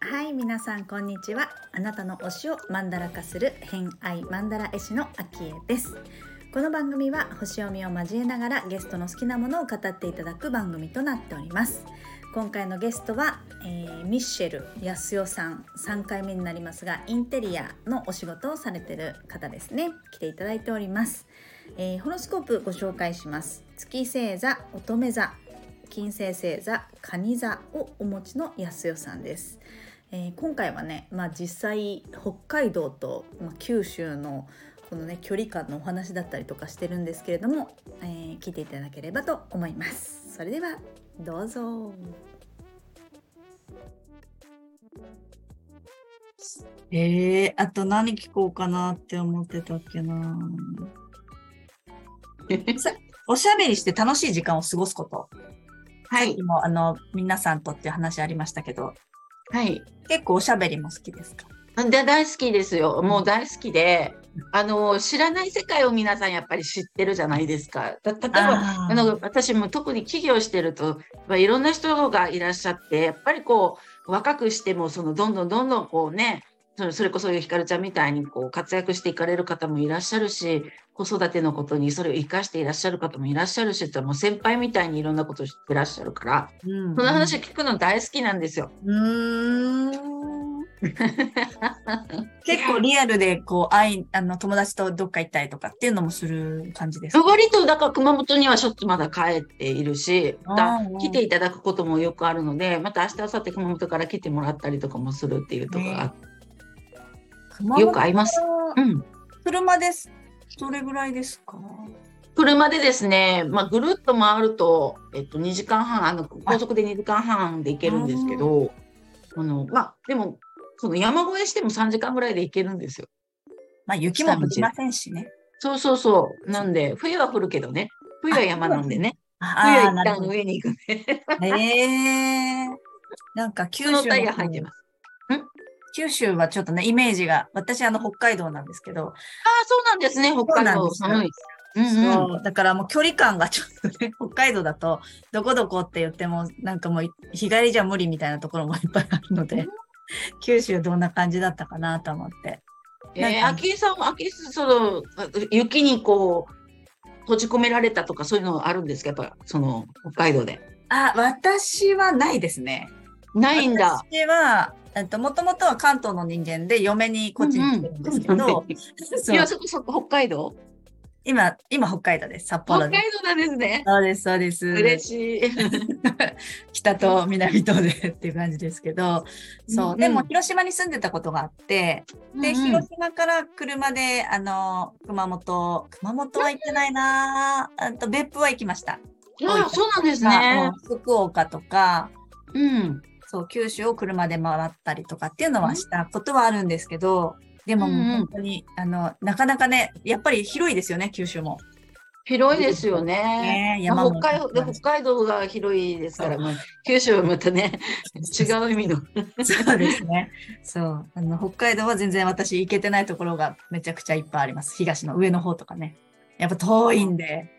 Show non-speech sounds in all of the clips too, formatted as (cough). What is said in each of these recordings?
はい皆さんこんにちは。あなたの推しをマンダラ化する偏愛マンダラ絵師のあきえです。この番組は星読みを交えながらゲストの好きなものを語っていただく番組となっております。今回のゲストは、えー、ミッシェル安代さん。3回目になりますがインテリアのお仕事をされてる方ですね。来ていただいております、えー、ホロスコープご紹介します。月星座乙女座金星星座蟹座をお持ちの安代さんです。えー、今回はね、まあ、実際北海道と、まあ、九州のこのね距離感のお話だったりとかしてるんですけれども、えー、聞いていただければと思います。それではどうぞえー、あと何聞こうかなって思ってたっけな (laughs) おしゃべりして楽しい時間を過ごすこと。はい。もあの、皆さんとっていう話ありましたけど、はい。結構おしゃべりも好きですか？で大好きですよ。もう大好きで、あの知らない世界を皆さんやっぱり知ってるじゃないですか。例えばあの私も特に企業してるといろんな人がいらっしゃってやっぱりこう若くしてもそのどんどんどんどんこうねそれそれこそひかるちゃんみたいにこう活躍していかれる方もいらっしゃるし子育てのことにそれを生かしていらっしゃる方もいらっしゃるしもう先輩みたいにいろんなことを知ってらっしゃるから、うんうん、その話聞くの大好きなんですよ。(laughs) 結構リアルでこう愛あの友達とどっか行ったりとかっていうのもする感じですか？割とだから熊本にはしょっちゅうまだ帰っているし来ていただくこともよくあるのでまた明日明後日熊本から来てもらったりとかもするっていうところがあって。よく合います。うん。車です。どれぐらいですか？車でですね、まあ、ぐるっと回ると、えっと、2時間半、あの、高速で2時間半で行けるんですけど、あの、まあ、でも、その山越えしても3時間ぐらいで行けるんですよ。まあ、雪も降りませんしね。そうそうそう。なんで、冬は降るけどね。冬は山なんでね。冬は一旦上に行くね。へえー。なんか九州のタイヤ入ってます。九州はちょっとね、イメージが、私あの北海道なんですけど。ああ、そうなんですね、北海道。寒い。うんうん、そうだからもう距離感がちょっとね、(laughs) 北海道だと、どこどこって言っても、なんかもう日帰りじゃ無理みたいなところもいっぱいあるので、(laughs) 九州どんな感じだったかなと思って。えー、秋江さんも、秋江さん、その、雪にこう、閉じ込められたとかそういうのあるんですか？やっぱ、その、北海道で。あ、私はないですね。ないんだ。私は、えっと、もともとは関東の人間で嫁にこっちに来てるんですけど、うんうん、今 (laughs) そこそこ北海道？今、今北海道です。札幌北海道なんですね。そうです、そうです。嬉しい。(laughs) 北と南とで (laughs) っていう感じですけど、そう、うん、でも広島に住んでたことがあって、で、うん広島から車で、あの、熊本、熊本は行ってないなあと別府は行きました。あそうなんですね。福岡とか、うん。そう、九州を車で回ったりとかっていうのはしたことはあるんですけど、でも本当に、うん、あの、なかなかね、やっぱり広いですよね、九州も。広いですよね。ね山北海道北海道が広いですから、まあ、九州はまたね、違う意味の。そうですね。そう。あの、北海道は全然私行けてないところがめちゃくちゃいっぱいあります。東の上の方とかね。やっぱ遠いんで。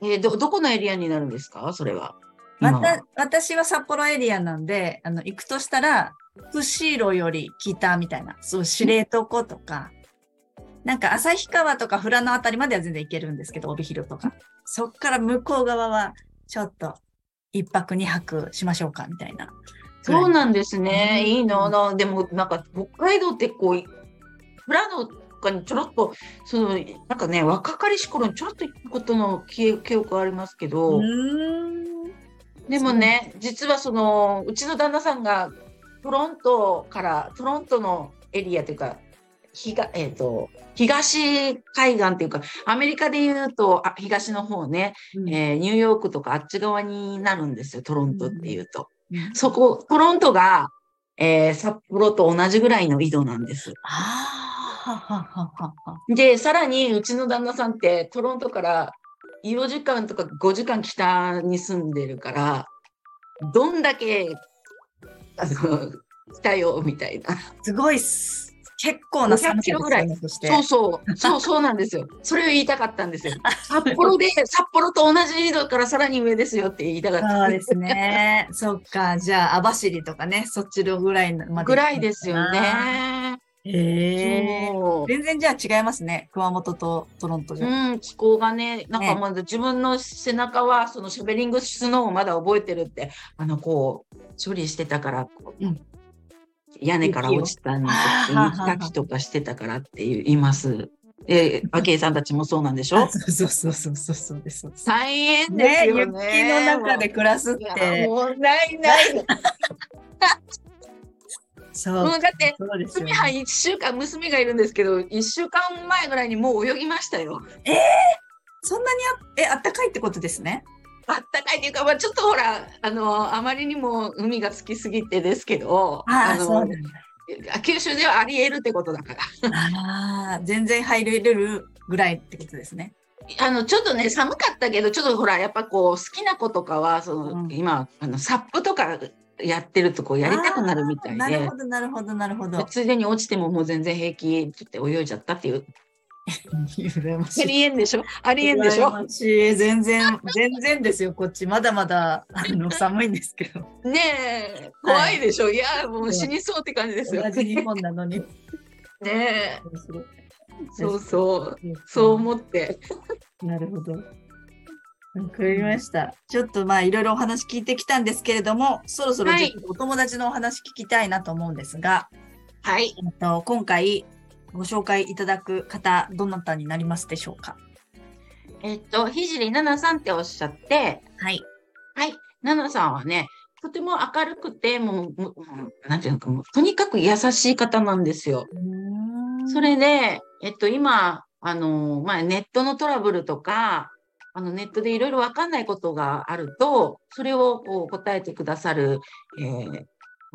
えー、ど、どこのエリアになるんですか？それは。また、私は札幌エリアなんで、あの、行くとしたら、釧路より北みたいな、そう、知床とか、なんか旭川とか富良野あたりまでは全然行けるんですけど、帯広とか。そっから向こう側は、ちょっと、一泊二泊しましょうか、みたいな。そうなんですね。うん、いいの。でも、なんか、北海道ってこう、富良野とかにちょろっと、その、なんかね、若かりし頃にちょろっと行くことの記憶ありますけど、でもね、実はその、うちの旦那さんがトロントから、トロントのエリアというか、ひがえーと、東海岸っていうか、アメリカで言うとあ東の方ね、うん、えー、ニューヨークとかあっち側になるんですよ、トロントっていうと。うん、そこ、トロントが、えー、札幌と同じぐらいの緯度なんです。で、さらにうちの旦那さんってトロントから4時間とか5時間北に住んでるから、どんだけ、あの、来たよ、みたいな。すごい。結構な500寒さキロぐらいですよねそうそう、そうそうなんですよ。それを言いたかったんですよ。札幌で、(laughs) 札幌と同じ度からさらに上ですよって言いたかった。そうですね。そっか。じゃあ、網走とかね、そっちのぐらいまで。ぐらいですよ。ね。へえ。全然じゃあ違いますね。熊本とトロントじゃ。うん、気候がね、なんかもう自分の背中はそのシャベリングスノーをまだ覚えてるって、あの、こう、処理してたから、こううん屋根から落ちたのとか、雪かきとかしてたからって言います。で、昭恵さんたちもそうなんでしょ？あそうそうそうそうそうそうです。そうです大変ですね、よ雪ね。の中で暮らすって。もうないない。そう。もうだって、娘は1週間、娘がいるんですけど、1週間前ぐらいにもう泳ぎましたよ。そんなにあ、え、あったかいってことですね？あったかいっていうか、まあ、ちょっとほら、あの、あまりにも海が好きすぎてですけど、ああ、の。九州ではあり得るってことだから。ああ、全然入れるぐらいってことですね。あの、ちょっとね、寒かったけど、ちょっとほら、やっぱこう、好きな子とかは、その、うん今、あの、サップとかやってると、こう、やりたくなるみたいでなるほ、ど、なるほど、なるほど。ついでに落ちてももう全然平気って泳いじゃったっていう。(laughs) ありえんでしょ？ありえんでしょ？全然、全然ですよ、こっち。まだまだ、あの、(laughs) 寒いんですけど。ねえ、怖いでしょ、い、や、もう死にそうって感じですよ。同じ日本なのに。(laughs) ねえ、そうう。そう、そう思って。なるほど。わかりました。ちょっとまあいろいろお話聞いてきたんですけれども、そろそろお友達のお話聞きたいなと思うんですが、はい。えっと、今回ご紹介いただく方、どなたになりますでしょうか？えっと、ひじりななさんっておっしゃって、はい。はい。ななさんはね、とても明るくて、もう、もうなんていうのか、もうとにかく優しい方なんですよ。それで、えっと、今、あの、まあ、ネットのトラブルとか、あの、ネットでいろいろわかんないことがあると、それをこう答えてくださる、えー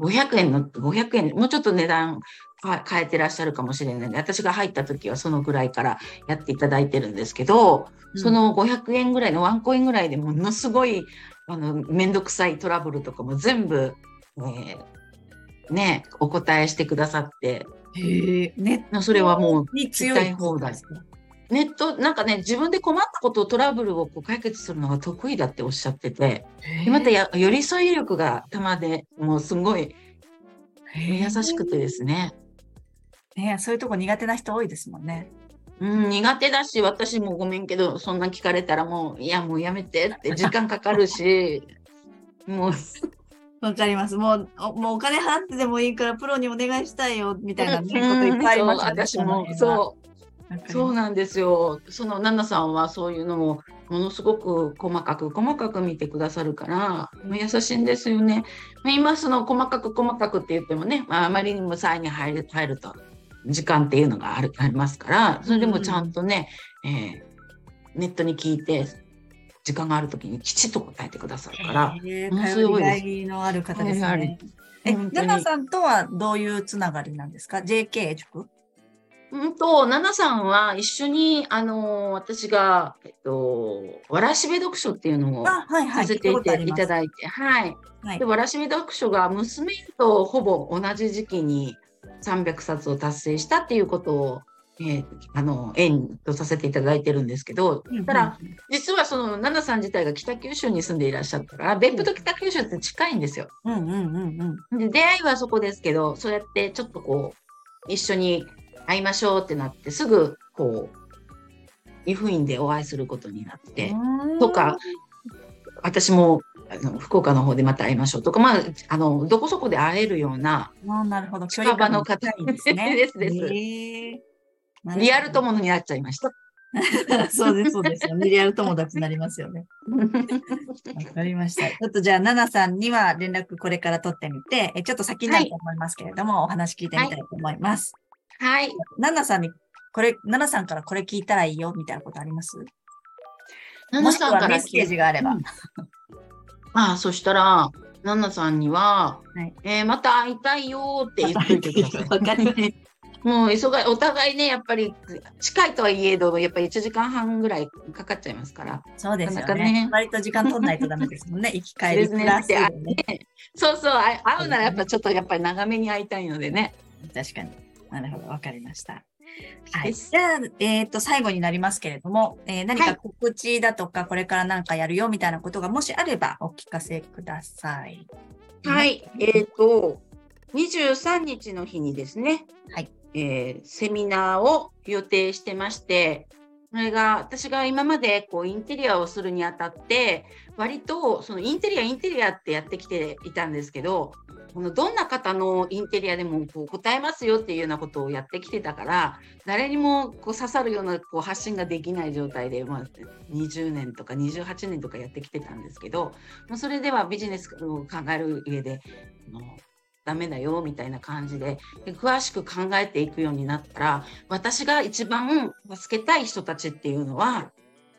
500円の、500円、もうちょっと値段か変えてらっしゃるかもしれない私が入った時はそのぐらいからやっていただいてるんですけど、その500円ぐらいのワンコインぐらいでものすごい、あの、めんどくさいトラブルとかも全部、えーね、お答えしてくださって、へえ、ネッそれはもうトに強い聞きたい放題。ネット、なんかね、自分で困ったことをトラブルをこう解決するのが得意だっておっしゃってて、でまたや寄り添い力が玉で、もうすごい優しくてですね。ねそういうとこ苦手な人多いですもんね。うん、苦手だし、私もごめんけど、そんな聞かれたらもう、いや、もうやめてって時間かかるし、(laughs) もう、わかります。もう、おもうお金払ってでもいいからプロにお願いしたいよ、みたいな、ね、ことうんいっぱいありますそうよね。私も、そう。う。そうなんですよ。そのナナさんはそういうのをものすごく細かく細かく見てくださるから、もう優しいんですよね。まあ今その細かく細かくって言ってもね、まあ、あまりにも際に入る入ると時間っていうのがあるありますから、それでもちゃんとね、えーネットに聞いて時間がある時にきちっと答えてくださるから、へーものすごいですのある方ですね。え、ナナさんとはどういうつながりなんですか ?JK 塾？うんと、ナナさんは一緒に、あのー私が、えっと、わらしべ読書っていうのを。させてい聞いたことありますただいて、はい。はいで、わらしべ読書が娘とほぼ同じ時期に300冊を達成したっていうことを、えーあの、縁とさせていただいてるんですけど、ただ、実はその、ナナさん自体が北九州に住んでいらっしゃったから、別府と北九州って近いんですよ。うんうんうんうん。で、出会いはそこですけど、そうやってちょっとこう、一緒に会いましょうってなって、すぐ、こう、湯布院でお会いすることになって、とか、私もあの福岡の方でまた会いましょうとか、まあ、あの、どこそこで会えるような、なるほど。距近場の方近いんですね。(laughs) ですですリアル友になっちゃいました。(laughs) そうです、そうです。リアル友達になりますよね。(laughs) わかりました。ちょっとじゃあ、ナナさんには連絡これから取ってみて、えちょっと先になると思いますけれども、お話聞いてみたいと思います。はい。ナナさんに、これ、ナナさんからこれ聞いたらいいよ、みたいなことあります？ナナさんからはメッセージがあれば。うんああ、そしたら、ナナさんには、はいえーまた会いたいよって言っといてください。(laughs) もう忙い、お互いね、やっぱり近いとはいえど、やっぱり1時間半ぐらいかかっちゃいますから。そうですよなかねね割と時間取んないとダメですもんね。(laughs) 行き帰りプラスでね。そうそう、あ会うならやっぱちょっとやっぱり長めに会いたいのでね。確かに。なるほど、わかりました。はでい。じゃあ、えっ、と、最後になりますけれども、えー何か告知だとか、これから何かやるよみたいなことがもしあればお聞かせください。はい、えっ、と、23日の日にですね、はい。えーセミナーを予定してまして、それが私が今までこうインテリアをするにあたって、割とそのインテリア、インテリアってやってきていたんですけど、このどんな方のインテリアでもこう答えますよっていうようなことをやってきてたから、誰にもこう刺さるようなこう発信ができない状態で、まあ、20年とか28年とかやってきてたんですけど、まあ、それではビジネスを考える上で、あのダメだよみたいな感じでで詳しく考えていくようになったら私が一番助けたい人たちっていうのは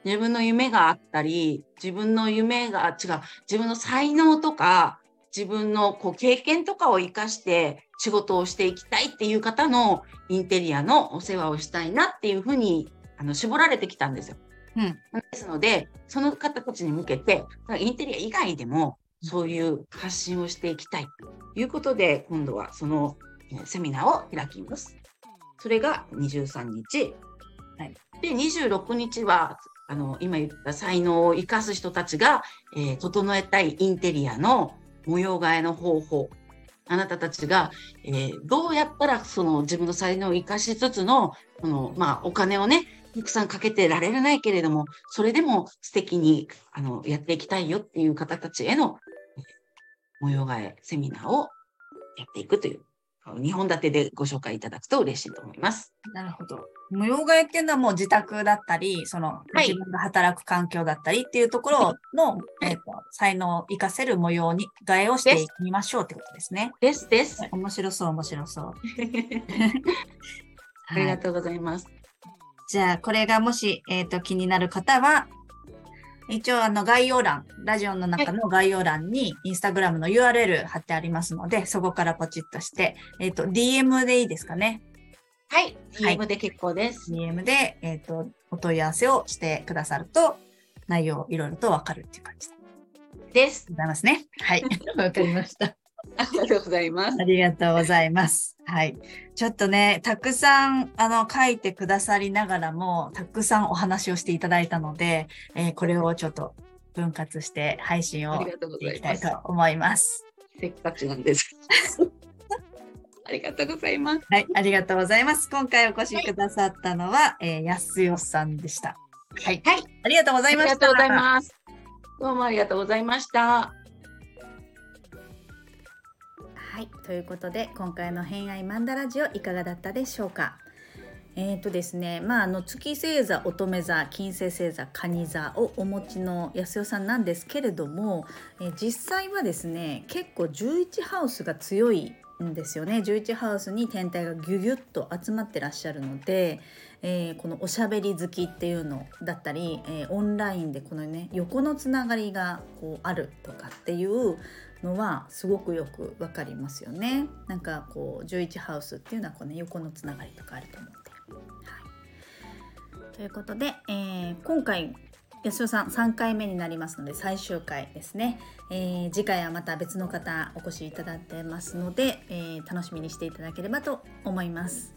自分の夢があったり自分の夢が違う自分の才能とか自分のこう経験とかを生かして仕事をしていきたいっていう方のインテリアのお世話をしたいなっていうふうにあの絞られてきたんですよ。うん。ですので、その方たちに向けて、インテリア以外でも、そういう発信をしていきたいということで、今度はそのえーセミナーを開きます。それが23日。はいで、26日は、あの、今言った才能を生かす人たちが、えー整えたいインテリアの模様替えの方法。あなたたちが、えーどうやったらその自分の才能を生かしつつの、この、まあ、お金をね、たくさんかけてられないけれども、それでも素敵にあのやっていきたいよっていう方たちへの模様替えセミナーをやっていくという、2本立てでご紹介いただくと嬉しいと思います。なるほど。模様替えっていうのはもう自宅だったり、その、はい自分が働く環境だったりっていうところの、えっ、と、才能を活かせる模様に替えをしていきましょうってことですね。ですです。面白そう、面白そう。(laughs) ありはいがとうございます。じゃあ、これがもし、えっ、と、気になる方は、一応、あの、概要欄、ラジオの中の概要欄に、インスタグラムの URL 貼ってありますので、そこからポチッとして、えっ、と、DM でいいですかね？はい、はい DM で結構です。DM で、えっ、と、お問い合わせをしてくださると、内容いろいろとわかるっていう感じでです。ございますね。はい。(laughs) わかりました。ありがとうございますあ。りがとうございます。はい。ちょっとね、たくさん、あの、書いてくださりながらも、たくさんお話をしていただいたので、えーこれをちょっと分割して配信をしていきたい。と思います。せっかちなんです。(laughs) ありがとうございます。はい。ありがとうございます。今回お越しくださったのは、えー、安代さんでした。はい。はい。ありがとうござあいました。りがとうございます。どうもありがとうございました。はい、ということで今回の偏愛マンダラジオいかがだったでしょうか？えーとですね、まああの月星座、乙女座、金星星座、蟹座をお持ちの安代さんなんですけれども、え実際はですね結構11ハウスが強いんですよね11ハウスに天体がギュギュッと集まってらっしゃるので、えーこのおしゃべり好きっていうのだったり、えーオンラインでこのね横のつながりがこうあるとかっていうのはすごくよくわかりますよね。なんかこう11ハウスっていうのはこう、ね、横のつながりとかあると思って。はい、ということで、えー今回安代さん3回目になりますので最終回ですね、えー次回はまた別の方お越しいただいてますので、えー楽しみにしていただければと思います。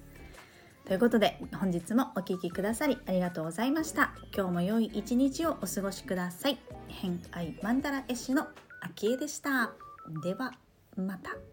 ということで本日もお聞きくださりありがとうございました。今日も良い一日をお過ごしください。偏愛マンダラ絵師のあきえでした。ではまた。